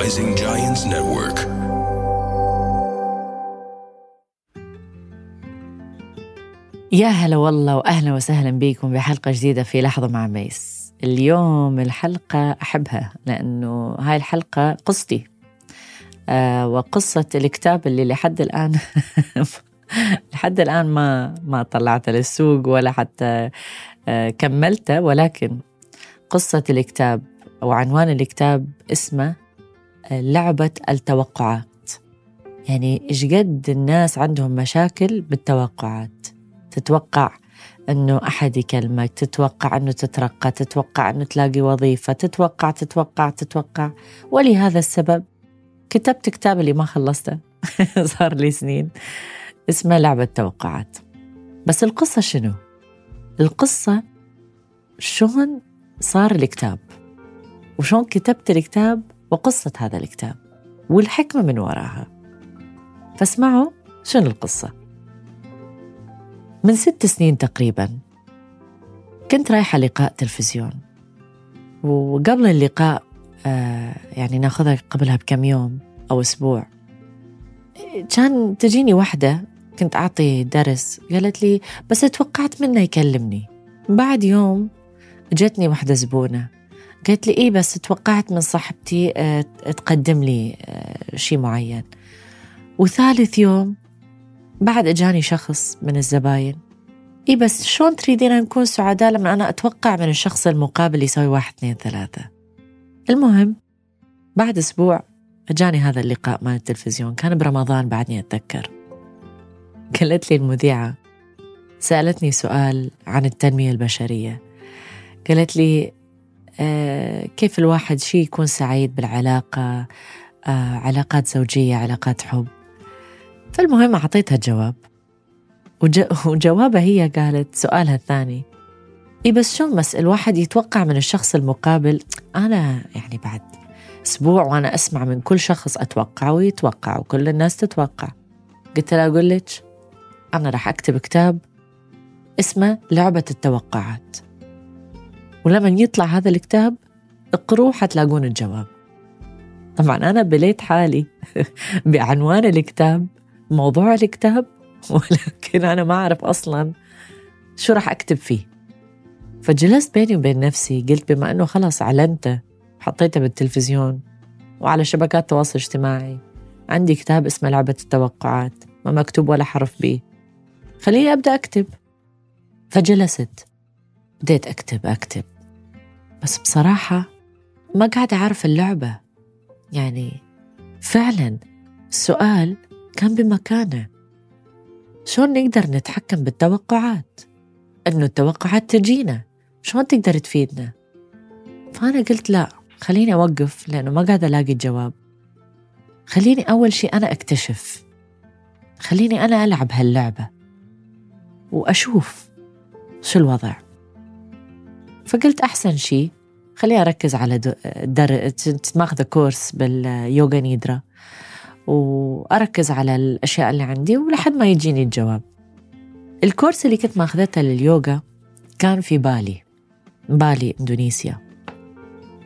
Rising Giants Network. يا هلا والله وأهلا وسهلا بكم بحلقة جديدة في لحظة مع ميس. اليوم الحلقة أحبها لأنه هاي الحلقة قصتي. آه وقصة الكتاب اللي لحد الآن لحد الآن ما ما طلعته للسوق ولا حتى آه كملته ولكن قصة الكتاب أو عنوان الكتاب اسمه لعبة التوقعات. يعني إيش قد الناس عندهم مشاكل بالتوقعات. تتوقع إنه أحد يكلمك تتوقع إنه تترقى تتوقع إنه تلاقي وظيفة تتوقع تتوقع تتوقع. ولهذا السبب كتبت كتاب اللي ما خلصته. صار لي سنين. اسمه لعبة توقعات بس القصة شنو؟ القصة شلون صار الكتاب. وشلون كتبت الكتاب وقصة هذا الكتاب والحكمة من وراها. فاسمعوا شنو القصة. من ست سنين تقريبا كنت رايحة لقاء تلفزيون. وقبل اللقاء آه يعني ناخذها قبلها بكم يوم أو أسبوع. كان تجيني واحدة كنت أعطي درس قالت لي بس توقعت منه يكلمني. بعد يوم جتني واحدة زبونة. قالت لي إيه بس توقعت من صاحبتي آه تقدم لي آه شيء معين. وثالث يوم بعد أجاني شخص من الزباين. اي بس شلون تريدين نكون سعداء لما أنا أتوقع من الشخص المقابل يسوي واحد اثنين ثلاثة؟ المهم بعد أسبوع أجاني هذا اللقاء مال التلفزيون. كان برمضان بعدني أتذكر. قالت لي المذيعة سألتني سؤال عن التنمية البشرية. قالت لي كيف الواحد شيء يكون سعيد بالعلاقة آه علاقات زوجية علاقات حب. فالمهم أعطيتها الجواب. وج... وجوابها هي قالت سؤالها الثاني. إي بس شو مس الواحد يتوقع من الشخص المقابل أنا يعني بعد أسبوع وأنا أسمع من كل شخص أتوقع ويتوقع وكل الناس تتوقع. قلت لها أقول لك أنا راح أكتب كتاب اسمه لعبة التوقعات. ولما يطلع هذا الكتاب اقروه حتلاقون الجواب. طبعا أنا بليت حالي بعنوان الكتاب موضوع الكتاب ولكن أنا ما أعرف أصلا شو راح أكتب فيه. فجلست بيني وبين نفسي قلت بما أنه خلاص أعلنته حطيته بالتلفزيون وعلى شبكات التواصل الاجتماعي عندي كتاب اسمه لعبة التوقعات ما مكتوب ولا حرف بيه خليني أبدأ أكتب. فجلست. بديت أكتب أكتب. بس بصراحة ما قاعدة أعرف اللعبة. يعني فعلا السؤال كان بمكانه. شلون نقدر نتحكم بالتوقعات؟ إنه التوقعات تجينا. شلون تقدر تفيدنا؟ فأنا قلت لا خليني أوقف لأنه ما قاعدة ألاقي الجواب. خليني أول شيء أنا أكتشف. خليني أنا ألعب هاللعبة. وأشوف شو الوضع. فقلت أحسن شيء خليني أركز على در... ماخذه كورس باليوغا نيدرا وأركز على الأشياء اللي عندي ولحد ما يجيني الجواب. الكورس اللي كنت ماخذته لليوغا كان في بالي بالي إندونيسيا.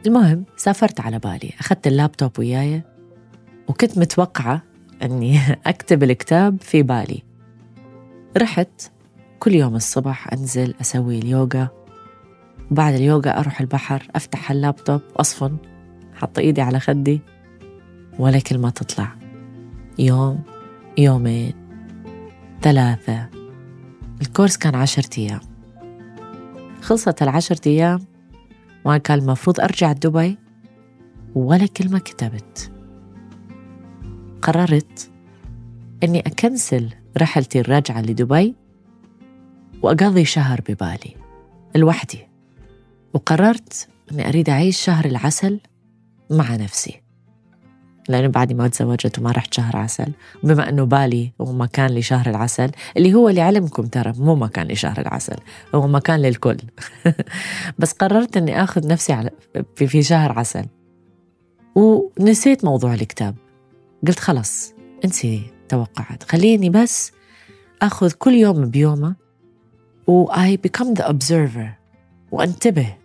المهم سافرت على بالي أخذت اللابتوب وياي وكنت متوقعة أني أكتب الكتاب في بالي. رحت كل يوم الصبح أنزل أسوي اليوغا وبعد اليوغا أروح البحر أفتح اللابتوب أصفن حط إيدي على خدي ولا كلمة تطلع. يوم يومين ثلاثة. الكورس كان عشرة أيام. خلصت العشرة أيام وأنا كان المفروض أرجع دبي ولا كلمة كتبت. قررت أني أكنسل رحلتي الراجعة لدبي وأقضي شهر ببالي لوحدي. وقررت أني أريد أعيش شهر العسل مع نفسي. لأنه بعدي ما تزوجت وما رحت شهر عسل بما أنه بالي هو مكان لشهر العسل اللي هو لعلمكم ترى مو مكان لشهر العسل هو مكان للكل. بس قررت أني أخذ نفسي على في, في شهر عسل. ونسيت موضوع الكتاب. قلت خلص انسي توقعت خليني بس أخذ كل يوم بيومه و I become the observer. وأنتبه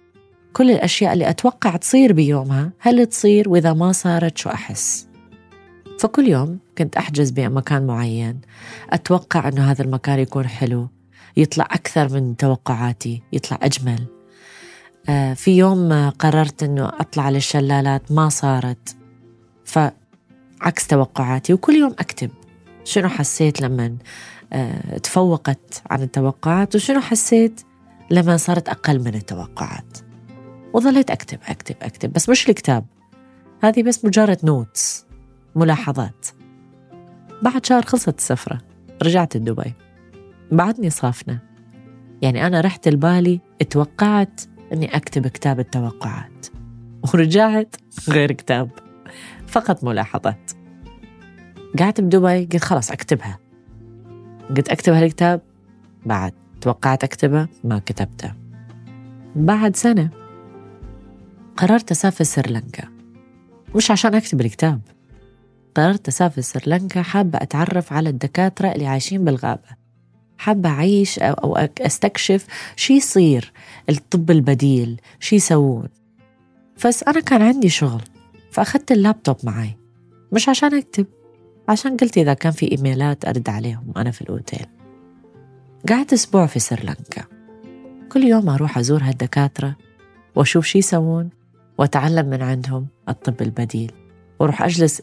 كل الأشياء اللي أتوقع تصير بيومها هل تصير وإذا ما صارت شو أحس؟ فكل يوم كنت أحجز بمكان معين. أتوقع أنه هذا المكان يكون حلو يطلع أكثر من توقعاتي يطلع أجمل. آه، في يوم قررت أنه أطلع للشلالات ما صارت فعكس توقعاتي وكل يوم أكتب شنو حسيت لما آه، تفوقت عن التوقعات وشنو حسيت لما صارت أقل من التوقعات. وظليت أكتب أكتب أكتب. بس مش الكتاب. هذه بس مجرد نوتس ملاحظات. بعد شهر خلصت السفرة. رجعت دبي بعدني صافنة. يعني أنا رحت لبالي اتوقعت أني أكتب كتاب التوقعات. ورجعت غير كتاب. فقط ملاحظات. قعدت بدبي قلت خلاص أكتبها. قلت أكتب هالكتاب بعد توقعت أكتبه ما كتبته. بعد سنة قررت أسافر سريلانكا. مش عشان أكتب الكتاب. قررت أسافر سريلانكا حابة أتعرف على الدكاترة اللي عايشين بالغابة. حابة أعيش أو أستكشف شي يصير الطب البديل شي يسوون. بس أنا كان عندي شغل فأخذت اللابتوب معي مش عشان أكتب عشان قلت إذا كان في إيميلات أرد عليهم أنا في الأوتيل. قعدت أسبوع في سريلانكا. كل يوم أروح أزور هالدكاترة وأشوف شي يسوون. وأتعلم من عندهم الطب البديل. وأروح أجلس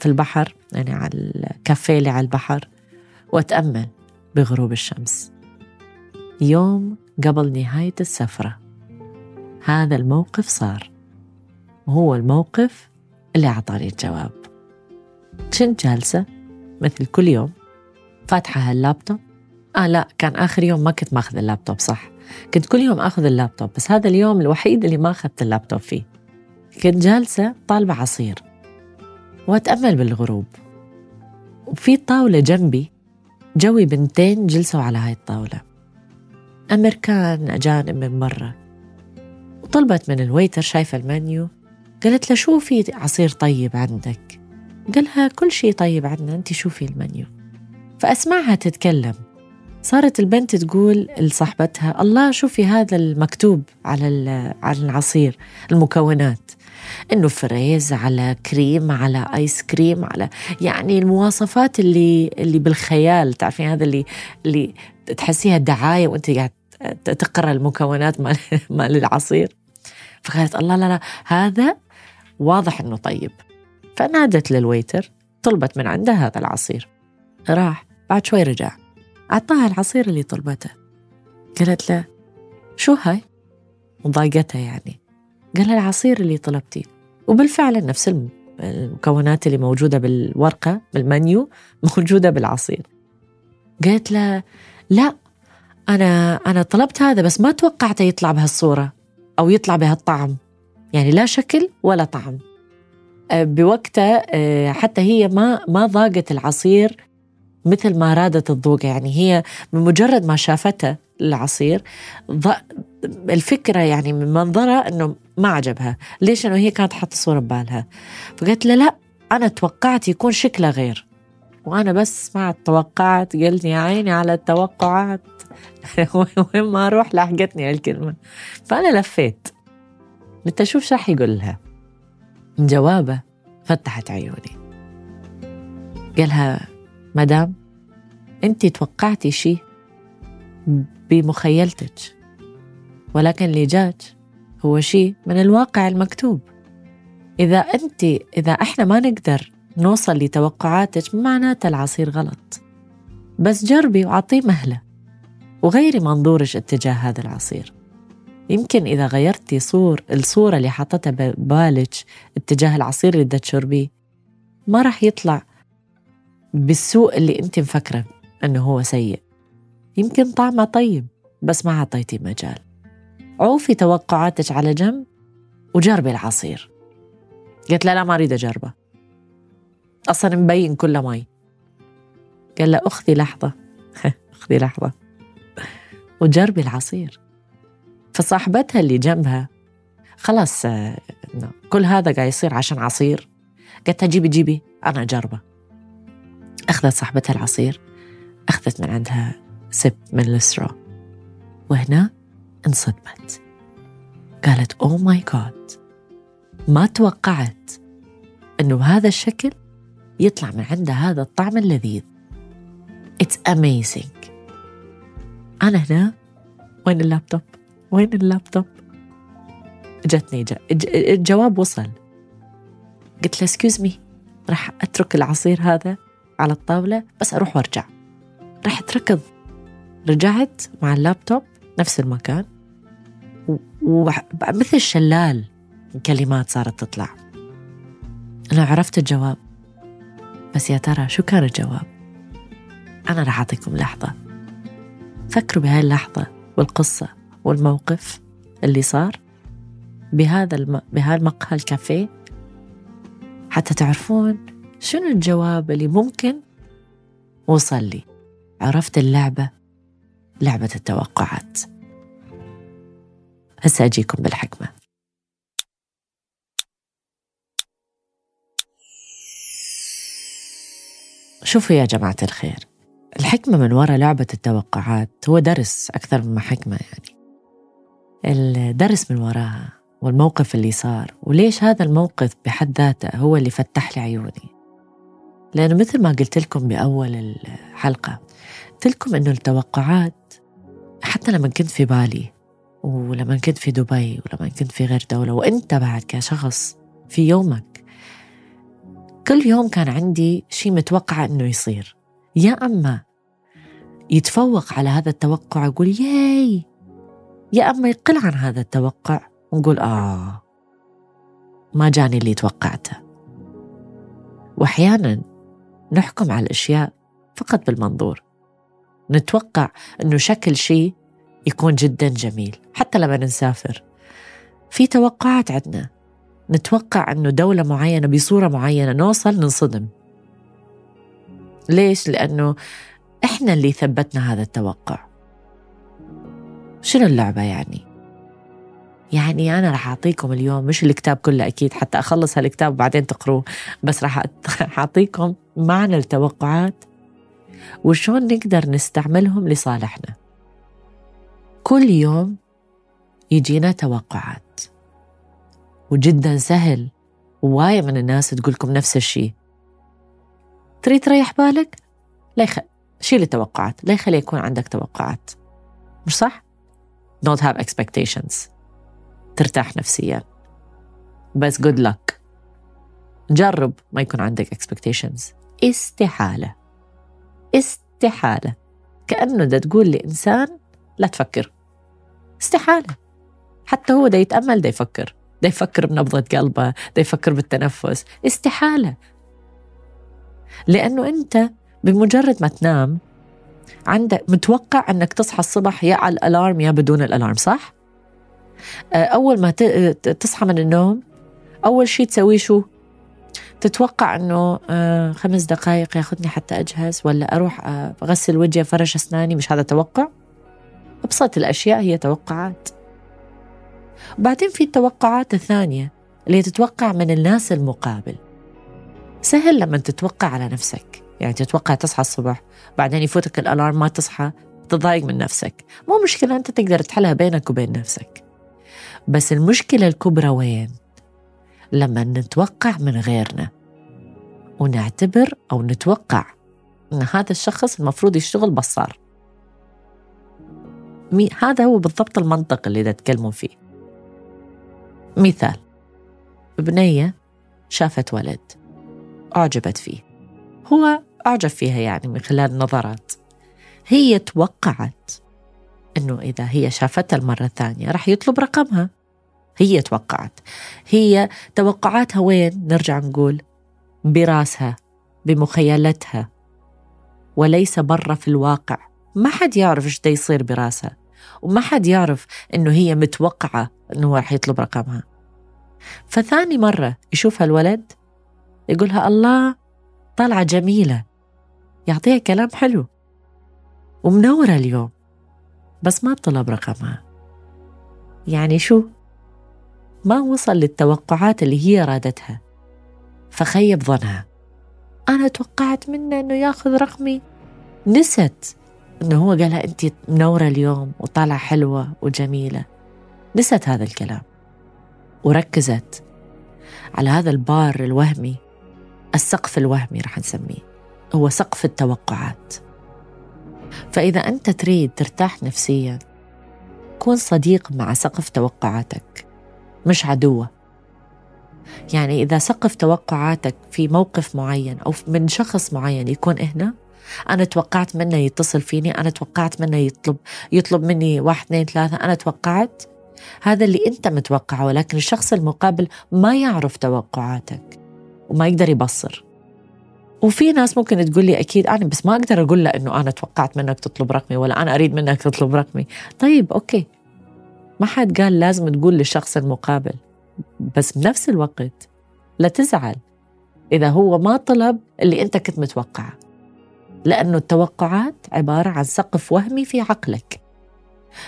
في البحر يعني على الكافيه اللي على البحر وأتأمل بغروب الشمس. يوم قبل نهاية السفرة هذا الموقف صار. وهو الموقف اللي أعطاني الجواب. كنت جالسة مثل كل يوم فاتحة اللابتوب آه لا كان آخر يوم ما كنت ماخذ اللابتوب صح. كنت كل يوم آخذ اللابتوب بس هذا اليوم الوحيد اللي ما أخذت اللابتوب فيه. كنت جالسة طالبة عصير. وأتأمل بالغروب. وفي طاولة جنبي جوي بنتين جلسوا على هاي الطاولة. أمريكان أجانب من برا. وطلبت من الويتر شايفة المنيو. قالت له شو في عصير طيب عندك؟ قالها كل شيء طيب عندنا أنت شوفي المنيو؟ فأسمعها تتكلم. صارت البنت تقول لصاحبتها الله شوفي هذا المكتوب على على العصير المكونات. إنه فريز على كريم على آيس كريم على يعني المواصفات اللي اللي بالخيال تعرفين هذا اللي اللي تحسيها دعاية وأنت قاعد تقرأ المكونات مال مال العصير. فقالت الله لا لا هذا واضح إنه طيب. فنادت لل waiter طلبت من عنده هذا العصير. راح بعد شوي رجع. أعطاها العصير اللي طلبته. قالت له شو هاي؟ وضايقتها يعني. قال لها العصير اللي طلبتي. وبالفعل نفس المكونات اللي موجودة بالورقة بالمنيو موجودة بالعصير. قالت له لا أنا أنا طلبت هذا بس ما توقعته يطلع بهالصورة أو يطلع بهالطعم. يعني لا شكل ولا طعم. أه، بوقتها أه، حتى هي ما ما ضاقت العصير مثل ما رادت الذوق يعني هي بمجرد ما شافته العصير الفكرة يعني من منظرها إنه ما عجبها. ليش؟ انه هي كانت حاطة صورة ببالها. فقالت له لا أنا توقعت يكون شكله غير. وأنا بس ما توقعت قلت يا عيني على التوقعات. وين ما أروح لاحقتني هالكلمة. فأنا لفيت. قلت أشوف شو راح يقول لها. من جوابه فتحت عيوني. قالها مدام؟ أنت توقعتي شيء بمخيلتك ولكن اللي جاك هو شيء من الواقع المكتوب. إذا أنت إذا إحنا ما نقدر نوصل لتوقعاتك معناته العصير غلط. بس جربي وعطيه مهلة وغيري منظورك اتجاه هذا العصير. يمكن إذا غيرتي صور الصورة اللي حطتها ببالك اتجاه العصير اللي بدك تشربيه ما راح يطلع بالسوء اللي أنت مفكرة أنه هو سيء. يمكن طعمه طيب بس ما عطيتي مجال. عوفي توقعاتك على جنب وجربي العصير. قلت لا لا ما أريد أجربه. أصلا مبين كله مي قال له أخذي لحظة. أخذي لحظة. وجربي العصير. فصاحبتها اللي جنبها خلاص كل هذا قاعد يصير عشان عصير. قالت جيبي جيبي أنا أجربه. أخذت صاحبتها العصير. أخذت من عندها sip من ال straw وهنا انصدمت. قالت oh my God ما توقعت أنه بهذا الشكل يطلع من عنده هذا الطعم اللذيذ. It's amazing. أنا هنا. وين اللابتوب؟ وين اللابتوب؟ جتني جا. الجواب وصل. قلت له excuse me راح أترك العصير هذا على الطاولة. بس أروح وأرجع. رحت ركض رجعت مع اللابتوب نفس المكان. ومثل شلال كلمات صارت تطلع. أنا عرفت الجواب. بس يا ترى شو كان الجواب؟ أنا راح أعطيكم لحظة. فكروا بهاي اللحظة والقصة والموقف اللي صار بهذا الم... بهالمقهى الكافيه. حتى تعرفون شنو الجواب اللي ممكن وصل لي. عرفت اللعبة لعبة التوقعات. هسه أجيكم بالحكمة. شوفوا يا جماعة الخير الحكمة من وراء لعبة التوقعات هو درس أكثر مما حكمة يعني. الدرس من وراها والموقف اللي صار وليش هذا الموقف بحد ذاته هو اللي فتح لي عيوني. لأنه مثل ما قلت لكم بأول الحلقة قلت لكم أنه التوقعات حتى لما كنت في بالي ولما كنت في دبي ولما كنت في غير دولة وأنت بعد كشخص في يومك كل يوم كان عندي شيء متوقع أنه يصير. يا أما يتفوق على هذا التوقع يقول ياي! يا أما يقل عن هذا التوقع ونقول آه ما جاني اللي توقعته. وأحيانا نحكم على الأشياء فقط بالمنظور. نتوقع أنه شكل شيء يكون جدا جميل حتى لما نسافر في توقعات عندنا نتوقع أنه دولة معينة بصورة معينة نوصل ننصدم ليش؟ لأنه إحنا اللي ثبتنا هذا التوقع شنو اللعبة يعني؟ يعني أنا راح أعطيكم اليوم مش الكتاب كله أكيد حتى أخلص هالكتاب وبعدين تقروه بس راح أعطيكم معنى التوقعات وشون نقدر نستعملهم لصالحنا. كل يوم يجينا توقعات. وجدا سهل وواية من الناس تقولكم نفس الشيء. تريد تريح بالك؟ لا يخ... شيل التوقعات لا يخلي يكون عندك توقعات. مش صح؟ don't have expectations. ترتاح نفسيا. بس good luck. جرب ما يكون عندك expectations. استحالة. استحالة. كأنه دا تقول لإنسان لا تفكر. استحالة. حتى هو دا يتأمل دا يفكر. دا يفكر بنبضة قلبه دا يفكر بالتنفس. استحالة. لأنه أنت بمجرد ما تنام عندك متوقع أنك تصحى الصبح يا على الألارم يا بدون الألارم صح؟ آه، أول ما تصحى من النوم أول شيء تسويه شو؟ تتوقع أنه آه، خمس دقائق ياخذني حتى أجهز ولا أروح آه، أغسل وجهي أفرش أسناني؟ مش هذا توقع؟ أبسط الأشياء هي توقعات. وبعدين في التوقعات الثانية اللي تتوقع من الناس المقابل. سهل لما تتوقع على نفسك. يعني تتوقع تصحى الصبح بعدين يفوتك الألارم ما تصحى تضايق من نفسك. مو مشكلة أنت تقدر تحلها بينك وبين نفسك. بس المشكلة الكبرى وين؟ لما نتوقع من غيرنا. ونعتبر أو نتوقع أن هذا الشخص المفروض يشتغل بصار. هذا هو بالضبط المنطق اللي تتكلمون فيه. مثال بنية شافت ولد أعجبت فيه. هو أعجب فيها يعني من خلال النظرات هي توقعت أنه إذا هي شافته المرة الثانية راح يطلب رقمها. هي توقعت. هي توقعاتها وين؟ نرجع نقول براسها بمخيلتها. وليس برا في الواقع. ما حد يعرف إيش يصير براسها. وما حد يعرف إنه هي متوقعة إنه راح يطلب رقمها. فثاني مرة يشوفها الولد يقولها الله طالعه جميلة. يعطيها كلام حلو. ومنورة اليوم. بس ما طلب رقمها. يعني شو؟ ما وصل للتوقعات اللي هي رادتها. فخيب ظنها. أنا توقعت منه أنه ياخذ رقمي. نست أنه هو قالها أنت منورة اليوم وطالعة حلوة وجميلة. نست هذا الكلام. وركزت على هذا البار الوهمي السقف الوهمي رح نسميه. هو سقف التوقعات. فإذا أنت تريد ترتاح نفسيا كون صديق مع سقف توقعاتك. مش عدوة. يعني إذا سقف توقعاتك في موقف معين أو من شخص معين يكون هنا أنا توقعت منه يتصل فيني أنا توقعت منه يطلب يطلب مني واحد اثنين ثلاثة أنا توقعت. هذا اللي أنت متوقعه ولكن الشخص المقابل ما يعرف توقعاتك وما يقدر يبصر. وفي ناس ممكن تقول لي أكيد أنا بس ما أقدر أقول له إنه أنا توقعت منك تطلب رقمي ولا أنا أريد منك تطلب رقمي. طيب أوكي. ما حد قال لازم تقول للشخص المقابل بس بنفس الوقت لا تزعل إذا هو ما طلب اللي أنت كنت متوقعه لأنه التوقعات عبارة عن سقف وهمي في عقلك.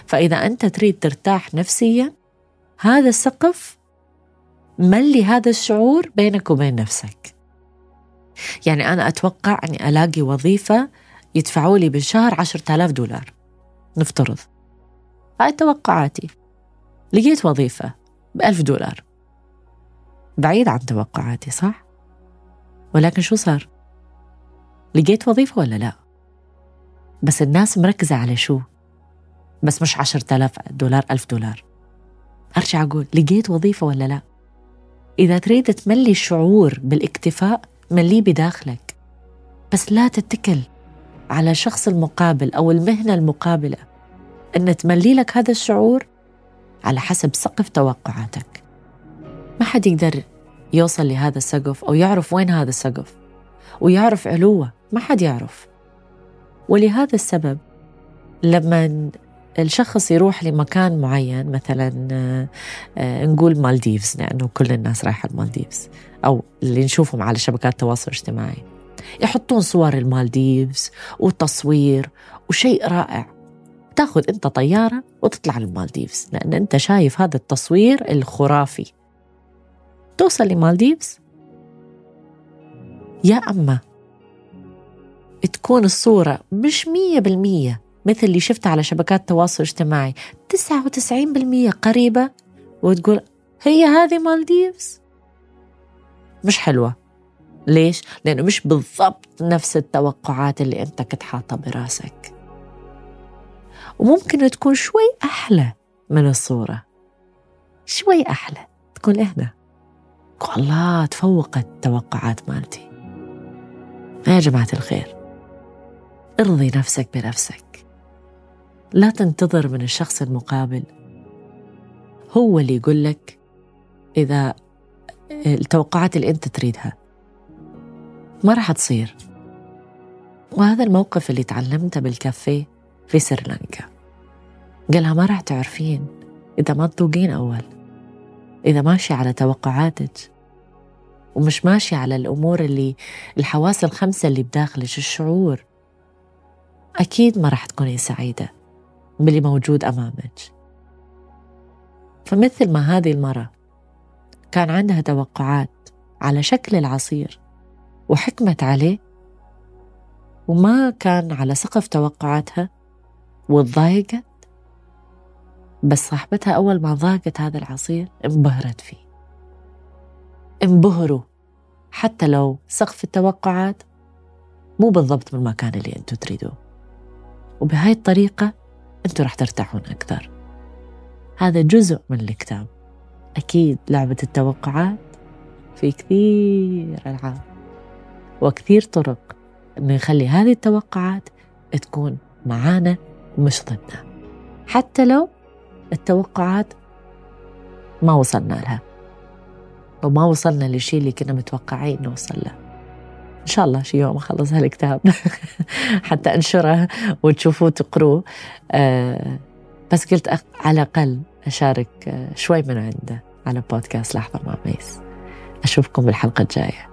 فإذا أنت تريد ترتاح نفسيا هذا السقف ملي هذا الشعور بينك وبين نفسك. يعني أنا أتوقع أني ألاقي وظيفة يدفعوا لي بالشهر عشرة آلاف دولار. نفترض. هاي توقعاتي لقيت وظيفة بألف دولار بعيد عن توقعاتي صح؟ ولكن شو صار؟ لقيت وظيفة ولا لا؟ بس الناس مركزة على شو؟ بس مش عشرة آلاف دولار ألف دولار أرجع أقول لقيت وظيفة ولا لا؟ إذا تريد تملي الشعور بالاكتفاء مليه بداخلك بس لا تتكل على الشخص المقابل أو المهنة المقابلة أن تملي لك هذا الشعور على حسب سقف توقعاتك. ما حد يقدر يوصل لهذا السقف أو يعرف وين هذا السقف ويعرف علوه ما حد يعرف. ولهذا السبب لما الشخص يروح لمكان معين مثلا آه، نقول مالديفز لأنه كل الناس رايحة المالديفز أو اللي نشوفهم على شبكات التواصل الاجتماعي يحطون صور المالديفز وتصوير وشيء رائع. تاخذ انت طيارة وتطلع للمالديفز لأن انت شايف هذا التصوير الخرافي. توصل لمالديفز؟ يا أما تكون الصورة مش مية بالمية مثل اللي شفتها على شبكات التواصل الاجتماعي 99% قريبة وتقول هي هذه مالديفز؟ مش حلوة. ليش؟ لأنه مش بالضبط نفس التوقعات اللي أنت كنت حاطة براسك. وممكن تكون شوي أحلى من الصورة. شوي أحلى. تكون هنا الله تفوقت التوقعات مالتي. يا جماعة الخير ارضي نفسك بنفسك. لا تنتظر من الشخص المقابل. هو اللي يقول لك إذا التوقعات اللي أنت تريدها. ما راح تصير. وهذا الموقف اللي تعلمته بالكافيه في سريلانكا. قالها ما راح تعرفين إذا ما تذوقين أول. إذا ماشي على توقعاتك. ومش ماشي على الأمور اللي الحواس الخمسة اللي بداخلك الشعور؟ أكيد ما راح تكوني سعيدة باللي موجود أمامك. فمثل ما هذه المرة كان عندها توقعات على شكل العصير وحكمت عليه وما كان على سقف توقعاتها وتضايقت بس صاحبتها أول ما ذاقت هذا العصير انبهرت فيه. انبهروا. حتى لو سقف التوقعات مو بالضبط بالمكان اللي أنتم تريدوه. وبهاي الطريقة أنتم رح ترتاحون أكثر. هذا جزء من الكتاب. أكيد لعبة التوقعات في كثير ألعاب وكثير طرق إنه يخلي هذه التوقعات تكون معانا ومش ضدنا حتى لو التوقعات ما وصلنا لها. وما وصلنا للشيء اللي كنا متوقعين نوصل له. إن شاء الله شي يوم أخلص هالكتاب. حتى أنشره وتشوفوه تقروه آه بس قلت على الأقل أشارك آه، شوي من عنده على بودكاست لحظة مع ميس. أشوفكم بالحلقة الجاية.